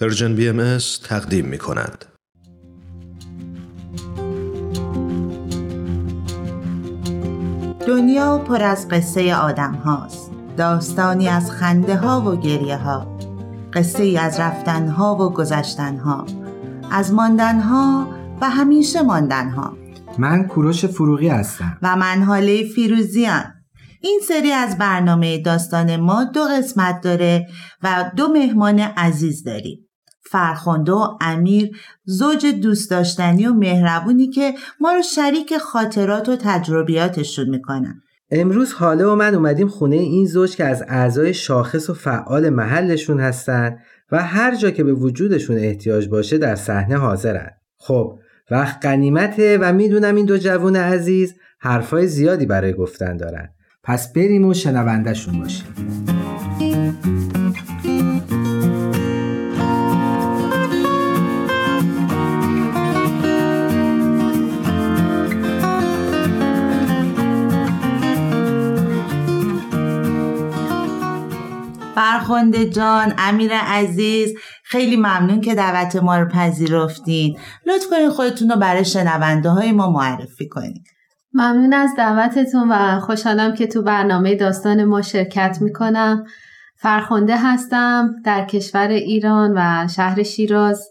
Persian BMS تقدیم می کند. دنیا پر از قصه آدم هاست. داستانی از خنده ها و گریه ها. قصه ای از رفتن ها و گذشتن ها. از ماندن ها و همیشه ماندن ها. من کوروش فروغی هستم. و من هاله فیروزیان این سری از برنامه داستان ما دو قسمت داره و دو مهمان عزیز داریم. فرخنده و امیر زوج دوست داشتنی و مهربونی که ما رو شریک خاطرات و تجربیاتشون می‌کنن. امروز حاله و من اومدیم خونه این زوج که از اعضای شاخص و فعال محلشون هستن و هر جا که به وجودشون احتیاج باشه در صحنه حاضرن. خب وقت قنیمته و می‌دونم این دو جوون عزیز حرفای زیادی برای گفتن دارن. پس بریم و شنوندهشون باشیم. فرخنده جان امیر عزیز. خیلی ممنون که دعوت ما رو پذیرفتین. لطف کنید خودتون رو برای شنونده های ما معرفی کنید ممنون از دعوتتون و خوشحالم که تو برنامه داستان ما شرکت می‌کنم. فرخنده هستم در کشور ایران و شهر شیراز.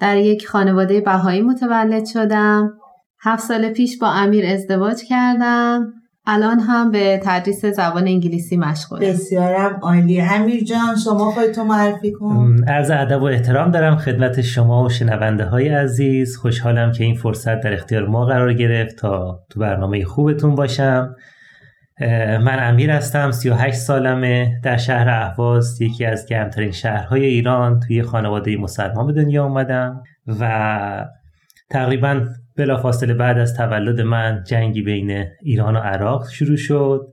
در یک خانواده بهایی متولد شدم. هفت سال پیش با امیر ازدواج کردم. الان هم به تدریس زبان انگلیسی مشغول. بسیارم عالی. امیر جان شما خودتون معرفی کن. عرض ادب و احترام دارم خدمت شما و شنونده های عزیز. خوشحالم که این فرصت در اختیار ما قرار گرفت تا تو برنامه خوبتون باشم. من امیر هستم 38 سالمه. در شهر اهواز یکی از گرمترین شهرهای ایران توی خانواده مسلمان به دنیا اومدم و تقریبا بلافاصله بعد از تولد من جنگی بین ایران و عراق شروع شد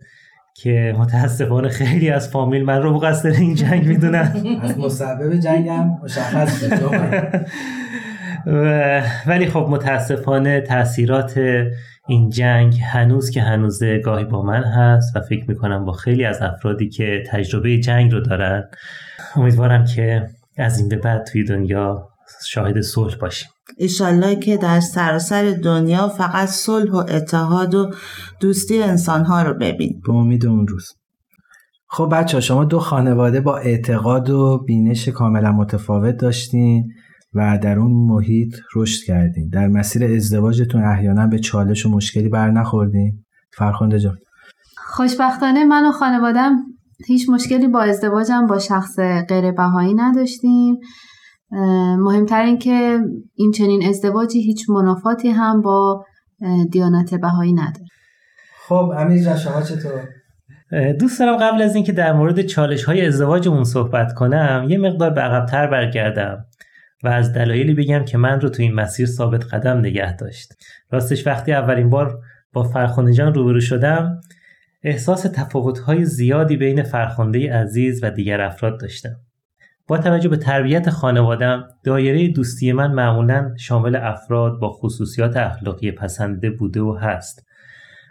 که متاسفانه خیلی از فامیل من رو مقصر این جنگ می‌دونن. از مسبب جنگ هم مشخص ولی خب متاسفانه تاثیرات این جنگ هنوز که هنوز گاهی با من هست و فکر می‌کنم با خیلی از افرادی که تجربه جنگ رو دارن امیدوارم که از این به بعد توی دنیا شاهد صلح باشیم. ایشالله که در سراسر دنیا فقط صلح و اتحاد و دوستی انسانها رو ببین. به امید اون روز. خب بچه شما دو خانواده با اعتقاد و بینش کاملا متفاوت داشتین و در اون محیط رشد کردین. در مسیر ازدواجتون احیانا به چالش و مشکلی بر نخوردین فرخنده جان. خوشبختانه من و خانوادم هیچ مشکلی با ازدواجم با شخص غیر بهایی نداشتیم. مهمتر این که این چنین ازدواجی هیچ منافاتی هم با دیانت بهایی نداره. خب امیر جان شما چطور؟ دوست دارم قبل از اینکه در مورد چالش های ازدواجمون صحبت کنم یه مقدار به عقبتر برگردم و از دلایلی بگم که من رو تو این مسیر ثابت قدم نگه داشت. راستش وقتی اولین بار با فرخنده جان روبرو شدم احساس تفاوت‌های زیادی بین فرخنده عزیز و دیگر افراد داشتم. با توجه به تربیت خانوادم دایره دوستی من معمولا شامل افراد با خصوصیات اخلاقی پسنده بوده و هست.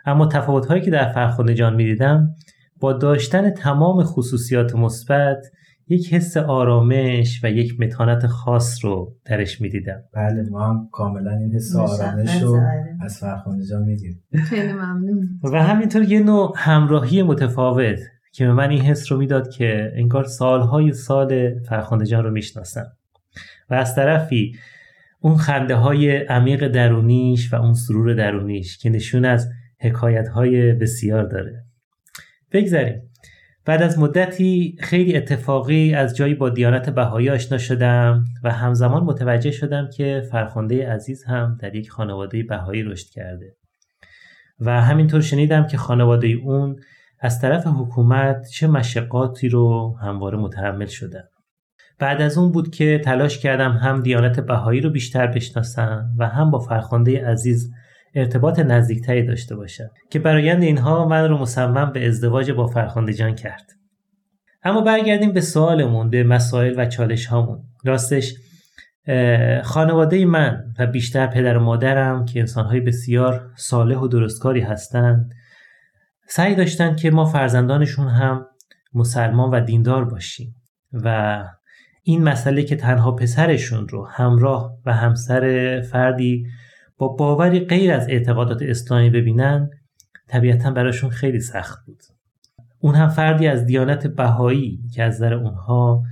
اما تفاوتهایی که در فرخنده جان می‌دیدم با داشتن تمام خصوصیات مثبت یک حس آرامش و یک متانت خاص رو درش می‌دیدم. بله ما هم کاملا این حس آرامش رو از فرخنده جان میدیم خیلی ممنون. و همینطور یه نوع همراهی متفاوت. که به من این حس رو می‌داد که انگار سالهای سال فرخنده جان رو می‌شناسم. و از طرفی اون خنده های عمیق درونیش و اون سرور درونیش که نشون از حکایت های بسیار داره. بگذاریم. بعد از مدتی خیلی اتفاقی از جایی با دیانت بهایی آشنا شدم و همزمان متوجه شدم که فرخنده عزیز هم در یک خانواده بهایی رشد کرده. و همینطور شنیدم که خانواده اون از طرف حکومت چه مشقاتی رو همواره متحمل شدن بعد از اون بود که تلاش کردم هم دیانت بهایی رو بیشتر بشناسم و هم با فرخنده عزیز ارتباط نزدیکتری داشته باشم که برایند اینها من رو مصمم به ازدواج با فرخنده جان کرد. اما برگردیم به سوالمون به مسائل و چالش هامون. راستش خانواده من و بیشتر پدر و مادرم که انسانهای بسیار صالح و درستکاری هستند سعی داشتن که ما فرزندانشون هم مسلمان و دیندار باشیم و این مسئله که تنها پسرشون رو همراه و همسر فردی با باوری غیر از اعتقادات اسلامی ببینن طبیعتا براشون خیلی سخت بود. اون هم فردی از دیانت بهایی که از نظر اونها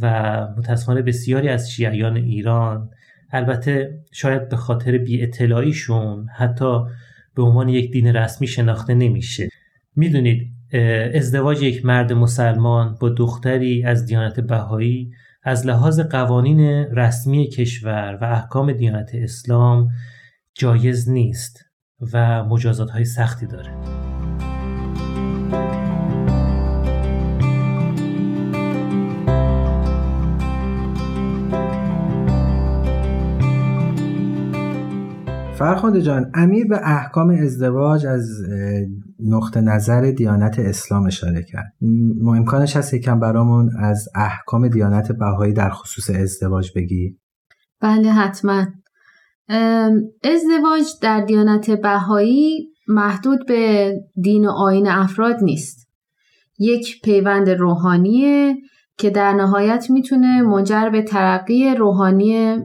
و متاسفانه بسیاری از شیعیان ایران البته شاید به خاطر بی اطلاعیشون حتی به عنوان یک دین رسمی شناخته نمیشه. می‌دونید ازدواج یک مرد مسلمان با دختری از دیانت بهایی از لحاظ قوانین رسمی کشور و احکام دیانت اسلام جایز نیست و مجازات های سختی داره. فرخنده جان امیر به احکام ازدواج از نقطه نظر دیانت اسلام اشاره کرد. امکانش هست یکم برامون از احکام دیانت بهایی در خصوص ازدواج بگی؟ بله حتما. ازدواج در دیانت بهایی محدود به دین و آین افراد نیست. یک پیوند روحانیه که در نهایت می‌تونه منجر به ترقی روحانی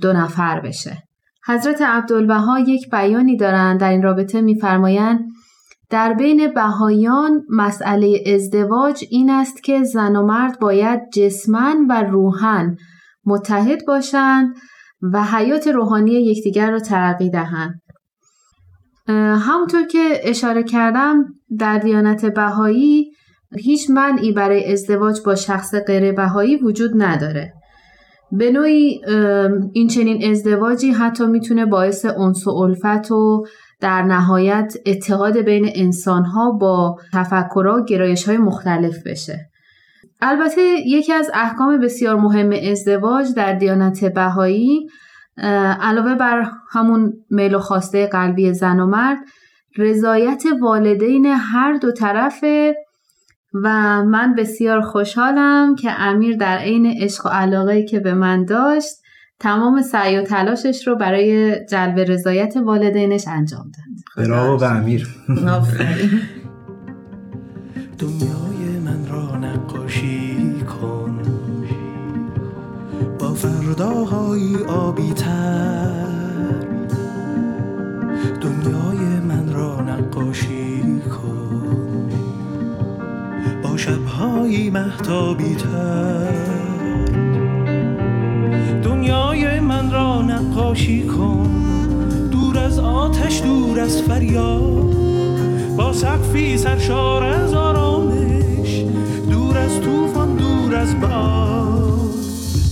دو نفر بشه. حضرت عبدالبها یک بیانی دارند در این رابطه میفرمایند در بین بهایان مسئله ازدواج این است که زن و مرد باید جسمن و روحن متحد باشند و حیات روحانی یکدیگر را ترقی دهند. همونطور که اشاره کردم در دیانت بهایی هیچ منعی برای ازدواج با شخص غیر بهایی وجود نداره. به نوعی این چنین ازدواجی حتی می‌تونه باعث انس و الفت و در نهایت اتحاد بین انسانها با تفکرها و گرایش های مختلف بشه. البته یکی از احکام بسیار مهم ازدواج در دیانت بهایی علاوه بر همون میل و خواسته قلبی زن و مرد رضایت والدین هر دو طرفه و من بسیار خوشحالم که امیر در عین عشق و علاقه که به من داشت تمام سعی و تلاشش رو برای جلب رضایت والدینش انجام داد. براو به امیر. دنیای من را نقاشی کن. با فرداهای آبی تر دنیای من را نقاشی کن. با شبهای محتابی تر نقاشی کن. دور از آتش دور از فریاد. با سقفی سرشار از آرامش. دور از طوفان دور از باد.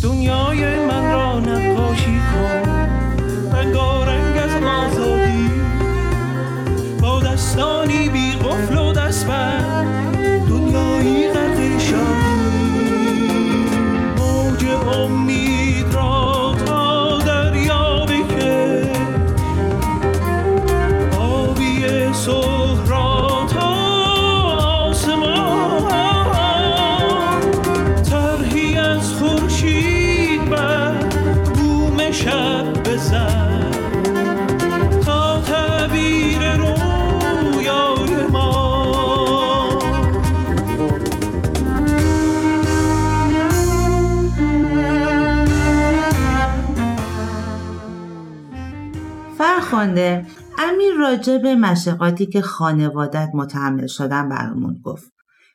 دنیای من را نقاشی کن. فرخنده امیر راجع به مشقاتی که خانوادت متحمل شدن برامون گفت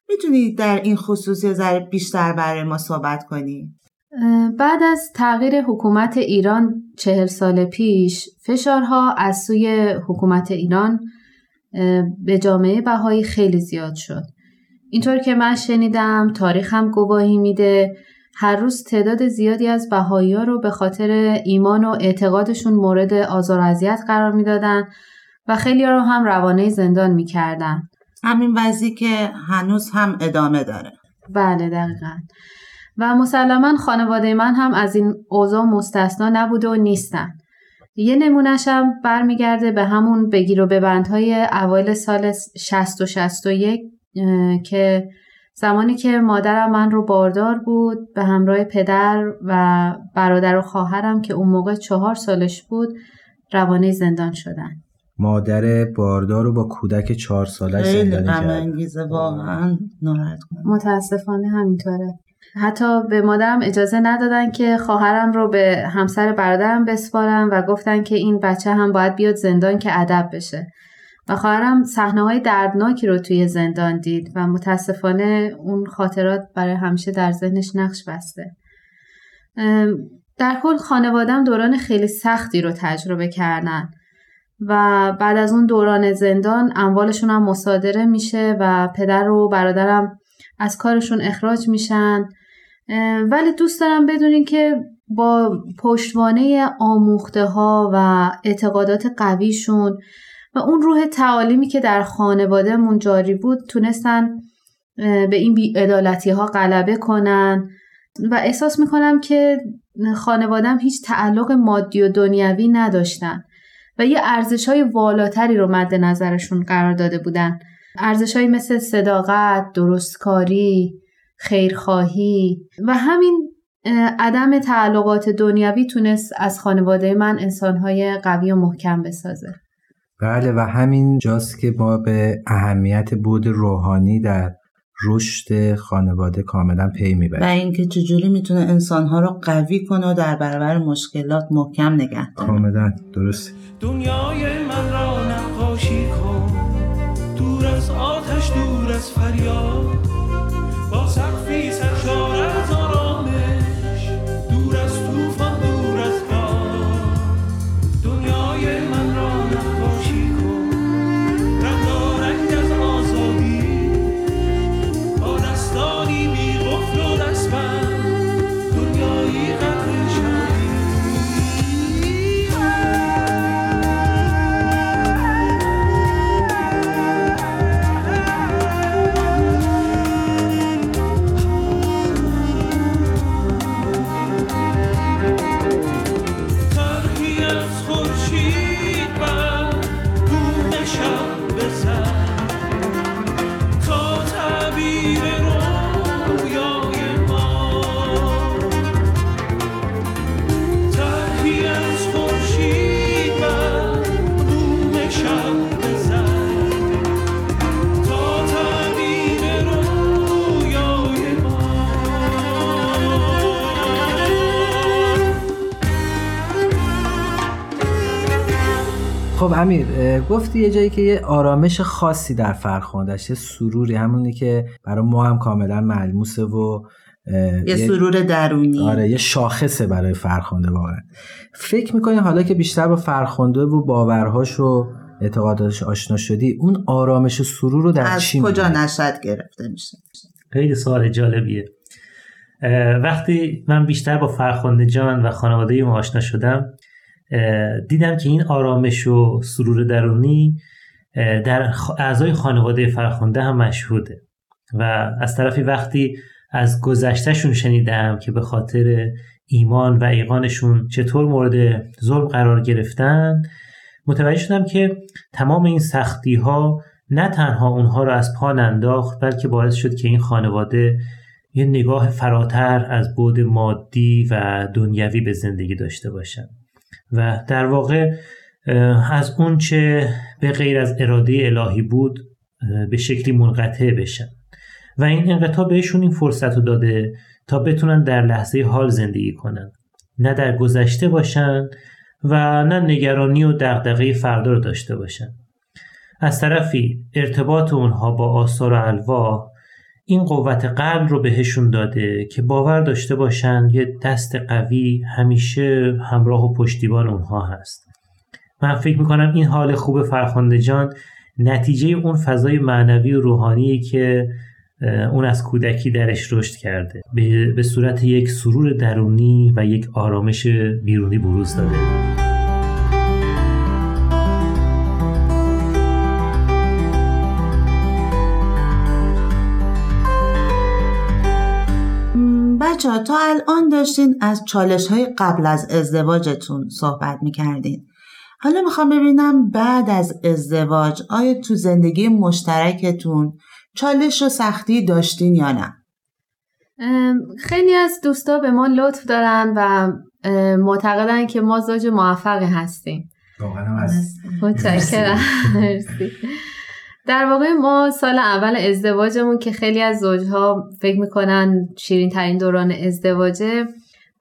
می‌تونی در این خصوص یه ذره بیشتر برای ما صحبت کنی؟ بعد از تغییر حکومت ایران چهل سال پیش فشارها از سوی حکومت ایران به جامعه بهایی خیلی زیاد شد. اینطور که من شنیدم تاریخ هم گواهی میده هر روز تعداد زیادی از بهایی ها رو به خاطر ایمان و اعتقادشون مورد آزار و اذیت قرار می‌دادن و خیلی رو هم روانه زندان می‌کردن. همین وضعی که هنوز هم ادامه داره. بله دقیقا. و مسلما خانواده من هم از این اوضاع مستثنا نبوده و نیستن. یه نمونهشم برمیگرده به همون بگیر و ببندهای اوایل سال 60 و 61 که زمانی که مادرم من رو باردار بود به همراه پدر و برادر و خواهرم که اون موقع چهار سالش بود روانه زندان شدن. مادر باردار رو با کودک چهار سالش زندانی کرد. انگیزه واقعا ناراحت کنم. متاسفانه همینطوره. حتی به مادرم اجازه ندادن که خواهرم رو به همسر برادرم بسپارم و گفتن که این بچه هم باید بیاد زندان که ادب بشه. و خواهرم صحنه های دردناکی رو توی زندان دید و متاسفانه اون خاطرات برای همیشه در ذهنش نقش بسته. در کل خانوادم دوران خیلی سختی رو تجربه کردن و بعد از اون دوران زندان اموالشون هم مصادره میشه و پدر و برادرم از کارشون اخراج میشن. ولی دوست دارم بدونین که با پشتوانه آموخته ها و اعتقادات قویشون و اون روح تعالیمی که در خانوادهمون جاری بود تونستن به این بیعدالتی ها غلبه کنن. و احساس می‌کنم که خانوادم هیچ تعلق مادی و دنیوی نداشتن و یه ارزش های والاتری رو مد نظرشون قرار داده بودن. ارزش های مثل صداقت، درستکاری، خیرخواهی و همین عدم تعلقات دنیوی تونست از خانواده من انسانهای قوی و محکم بسازه. بله و همین جاست که ما به اهمیت بود روحانی در رشد خانواده کاملا پی می‌بریم. و اینکه چجوری می‌تونه انسانها رو قوی کنه و در برابر مشکلات محکم نگه داره. کاملا درست دنیای من را نقاشی کن. دور از آتش دور از فریاد. خب امیر گفتی یه جایی که یه آرامش خاصی در فرخوندش یه سروری همونی که برای ما هم کاملا ملموسه و یه سرور درونی. آره یه شاخصه برای فرخنده واقعا. فکر می‌کنی حالا که بیشتر با فرخنده و باورهاش و اعتقاداتش آشنا شدی اون آرامش و سرور رو در از چی کجا؟ نشد گرفته میشه؟ خیلی سوال جالبیه. وقتی من بیشتر با فرخنده جان و خانواده ما آشنا شدم دیدم که این آرامش و سرور درونی در اعضای خانواده فرخنده هم مشهوده. و از طرفی وقتی از گذشتهشون شنیدم که به خاطر ایمان و ایقانشون چطور مورد ظلم قرار گرفتن متوجه شدم که تمام این سختی ها نه تنها اونها رو از پا ننداخت بلکه باعث شد که این خانواده یه نگاه فراتر از بود مادی و دنیوی به زندگی داشته باشن. و در واقع از اون چه به غیر از اراده الهی بود به شکلی منقطع بشن و این انقطاع بهشون این فرصت رو داده تا بتونن در لحظه حال زندگی کنن. نه در گذشته باشن و نه نگرانی و دغدغه فردا رو داشته باشن. از طرفی ارتباط اونها با آثار و الواح این قوت قلب رو بهشون داده که باور داشته باشن یه دست قوی همیشه همراه و پشتیبان اونها هست. من فکر می‌کنم این حال خوب فرخنده جان نتیجه اون فضای معنوی و روحانی که اون از کودکی درش رشد کرده. به صورت یک سرور درونی و یک آرامش بیرونی بروز داده. بچه ها تا الان داشتین از چالش های قبل از ازدواجتون صحبت می‌کردین. حالا می‌خوام ببینم بعد از ازدواج آیا تو زندگی مشترکتون چالش و سختی داشتین یا نه؟ خیلی از دوستا به ما لطف دارن و معتقدن که ما زوج موفقی هستیم. واقعا هم از متشکرم. مرسی. در واقع ما سال اول ازدواجمون که خیلی از زوجها فکر می‌کنن شیرین ترین دوران ازدواجه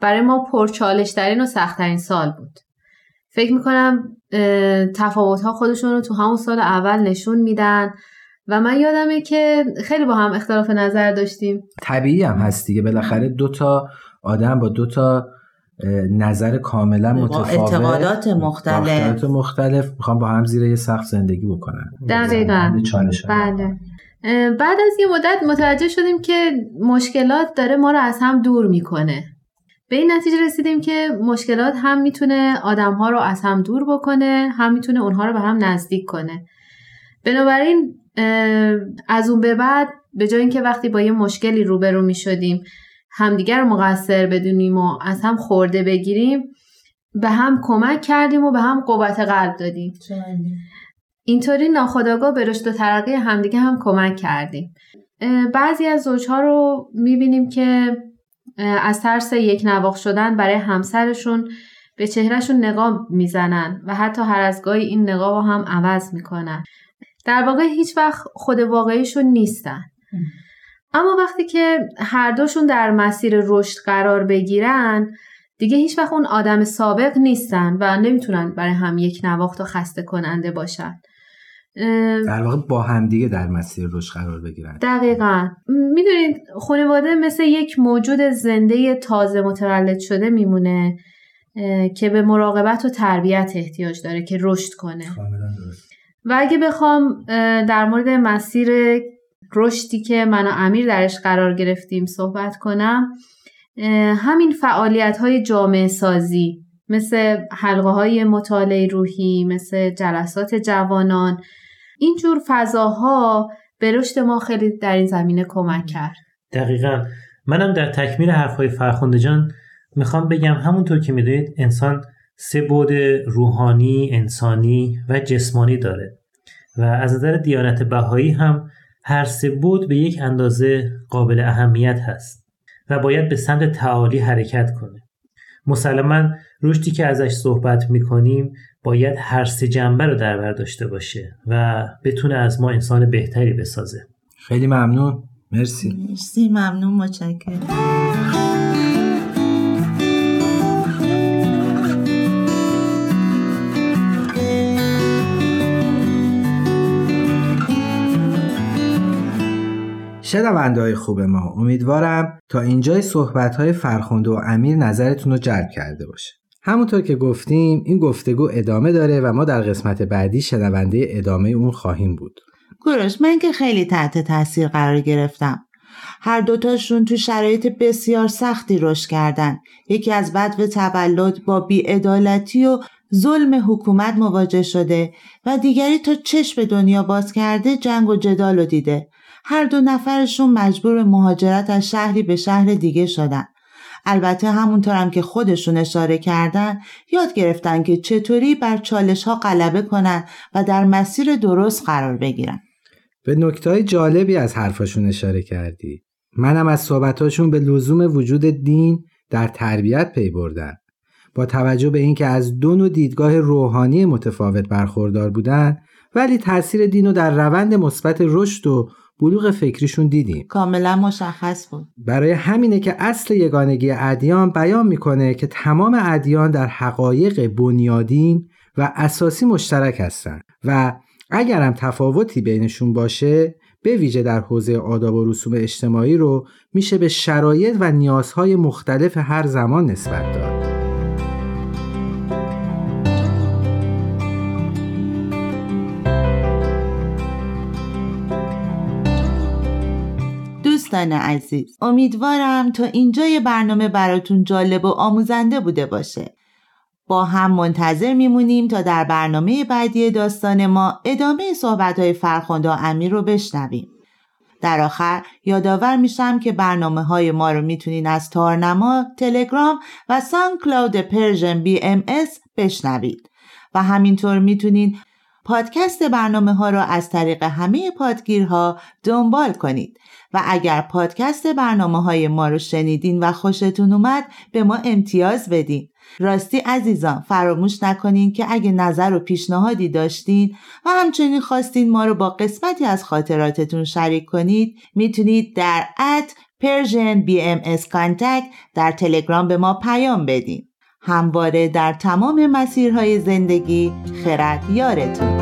برای ما پرچالش ترین و سختترین سال بود. فکر می‌کنم تفاوت ها خودشون رو تو همون سال اول نشون میدن و من یادمه که خیلی با هم اختلاف نظر داشتیم. طبیعی هم هست دیگه. بالاخره دو تا آدم با دو تا نظر کاملا متفاوت. اعتقادات مختلف. اعتقادات مختلف. می‌خوام با هم زیر یه سقف زندگی بکنن دقیقا. بله. بعد از یه مدت متوجه شدیم که مشکلات داره ما رو از هم دور می‌کنه. به این نتیجه رسیدیم که مشکلات هم می‌تونه آدمها رو از هم دور بکنه هم می‌تونه اونها رو به هم نزدیک کنه. بنابراین از اون به بعد به جای اینکه وقتی با یه مشکلی روبرو می شدیم همدیگر رو مقصر بدونیم و از هم خورده بگیریم به هم کمک کردیم و به هم قوت قلب دادیم. اینطوری ناخداگاه به رشد و ترقی همدیگه هم کمک کردیم. بعضی از زوجها رو می‌بینیم که از ترس یک نواخ شدن برای همسرشون به چهرهشون نقاب می‌زنن و حتی هر از گاهی این نقاب هم عوض می‌کنن. در واقع هیچ وقت خود واقعیشون نیستن. اما وقتی که هر دوشون در مسیر رشد قرار بگیرن دیگه هیچ وقت اون آدم سابق نیستن و نمی‌تونن برای هم یک نواخت و خسته کننده باشن. در واقع با همدیگه در مسیر رشد قرار بگیرن. دقیقا. می‌دونید خانواده مثل یک موجود زنده تازه متولد شده میمونه که به مراقبت و تربیت احتیاج داره که رشد کنه. و اگه بخوام در مورد مسیر رشدی که من و امیر درش قرار گرفتیم صحبت کنم همین فعالیت های جامعه سازی مثل حلقه های مطالعه روحی مثل جلسات جوانان اینجور فضاها به رشد ما خیلی در این زمینه کمک کرد. دقیقا. منم در تکمیل حرفهای فرخنده جان می‌خوام بگم همونطور که می‌دونید انسان سه بود روحانی، انسانی و جسمانی داره و از نظر دیانت بهایی هم هر سه بود به یک اندازه قابل اهمیت هست و باید به سمت تعالی حرکت کنه. مسلما رشدی که ازش صحبت می‌کنیم باید هر سه جنبه رو در بر داشته باشه و بتونه از ما انسان بهتری بسازه. خیلی ممنون. مرسی. مرسی ممنون متشکرم. شنونده های خوب ما. امیدوارم تا اینجای صحبت های فرخنده و امیر نظرتون رو جلب کرده باشه. همونطور که گفتیم این گفتگو ادامه داره و ما در قسمت بعدی شنونده ادامه اون خواهیم بود. گروش من که خیلی تحت تاثیر قرار گرفتم. هر دوتاشون تو شرایط بسیار سختی رشد کردن. یکی از بدو تولد با بیعدالتی و ظلم حکومت مواجه شده و دیگری تا چشم دنیا باز کرده جنگ و جدال رو دیده. هر دو نفرشون مجبور مهاجرت از شهری به شهر دیگه شدن. البته همونطورم که خودشون اشاره کردن یاد گرفتن که چطوری بر چالش ها غلبه کنن و در مسیر درست قرار بگیرن. به نکته جالبی از حرفاشون اشاره کردی. منم از صحبتاشون به لزوم وجود دین در تربیت پی بردن. با توجه به اینکه از دو نوع دیدگاه روحانی متفاوت برخوردار بودن ولی تاثیر دین رو در روند مثبت رشد و بلوغ فکریشون دیدیم. کاملا مشخص بود. برای همینه که اصل یگانگی ادیان بیان می‌کنه که تمام ادیان در حقایق بنیادین و اساسی مشترک هستند و اگرم تفاوتی بینشون باشه به ویژه در حوزه آداب و رسوم اجتماعی رو میشه به شرایط و نیازهای مختلف هر زمان نسبت داد. دوستان عزیز امیدوارم تا اینجای برنامه براتون جالب و آموزنده بوده باشه. با هم منتظر میمونیم تا در برنامه بعدی داستان ما ادامه صحبت های و امیر رو بشنویم. در آخر یادآور میشم که برنامه های ما رو می‌تونین از تارنما، تلگرام و SoundCloud Persian BMS بشنوید. و همینطور می‌تونین پادکست برنامه ها را از طریق همه پادگیرها دنبال کنید. و اگر پادکست برنامه های ما رو شنیدین و خوشتون اومد به ما امتیاز بدین. راستی عزیزان فراموش نکنین که اگه نظر و پیشنهادی داشتین و همچنین خواستین ما رو با قسمتی از خاطراتتون شریک کنید می‌تونید در at Persian BMS contact در تلگرام به ما پیام بدین. همواره در تمام مسیرهای زندگی خرد یارتون.